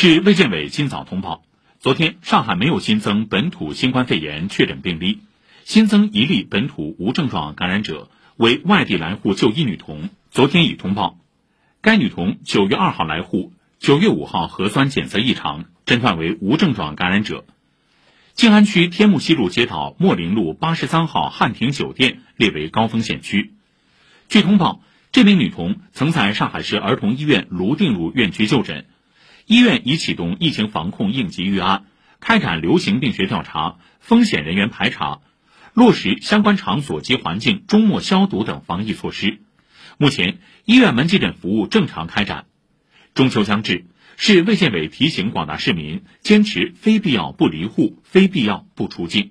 市卫健委今早通报，昨天上海没有新增本土新冠肺炎确诊病例，新增一例本土无症状感染者，为外地来沪就医女童，昨天已通报。该女童九月二号来沪，九月五号核酸检测异常，诊断为无症状感染者。静安区天目西路街道莫林路八十三号汉庭酒店列为高风险区。据通报，这名女童曾在上海市儿童医院泸定路院区就诊。医院已启动疫情防控应急预案，开展流行病学调查、风险人员排查，落实相关场所及环境终末消毒等防疫措施。目前，医院门急诊服务正常开展。中秋将至，市卫健委提醒广大市民坚持非必要不离户、非必要不出境。